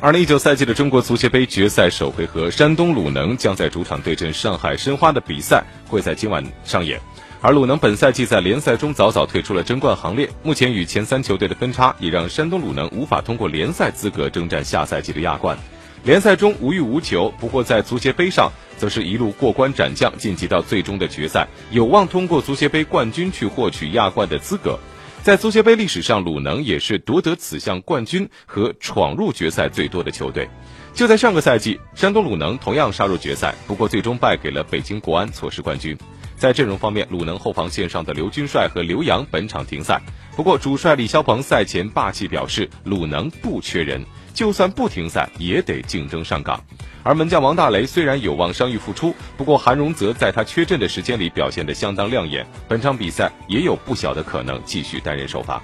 二零一九赛季的中国足协杯决赛首回合，山东鲁能将在主场对阵上海申花的比赛会在今晚上演。而鲁能本赛季在联赛中早早退出了争冠行列，目前与前三球队的分差也让山东鲁能无法通过联赛资格征战下赛季的亚冠。联赛中无欲无求，不过在足协杯上则是一路过关斩将，晋级到最终的决赛，有望通过足协杯冠军去获取亚冠的资格。在足协杯历史上，鲁能也是夺得此项冠军和闯入决赛最多的球队。就在上个赛季，山东鲁能同样杀入决赛，不过最终败给了北京国安，错失冠军。在阵容方面，鲁能后防线上的刘军帅和刘洋本场停赛，不过主帅李霄鹏赛前霸气表示，鲁能不缺人，就算不停赛也得竞争上岗。而门将王大雷虽然有望伤愈复出，不过韩荣泽在他缺阵的时间里表现得相当亮眼，本场比赛也有不小的可能继续担任首发。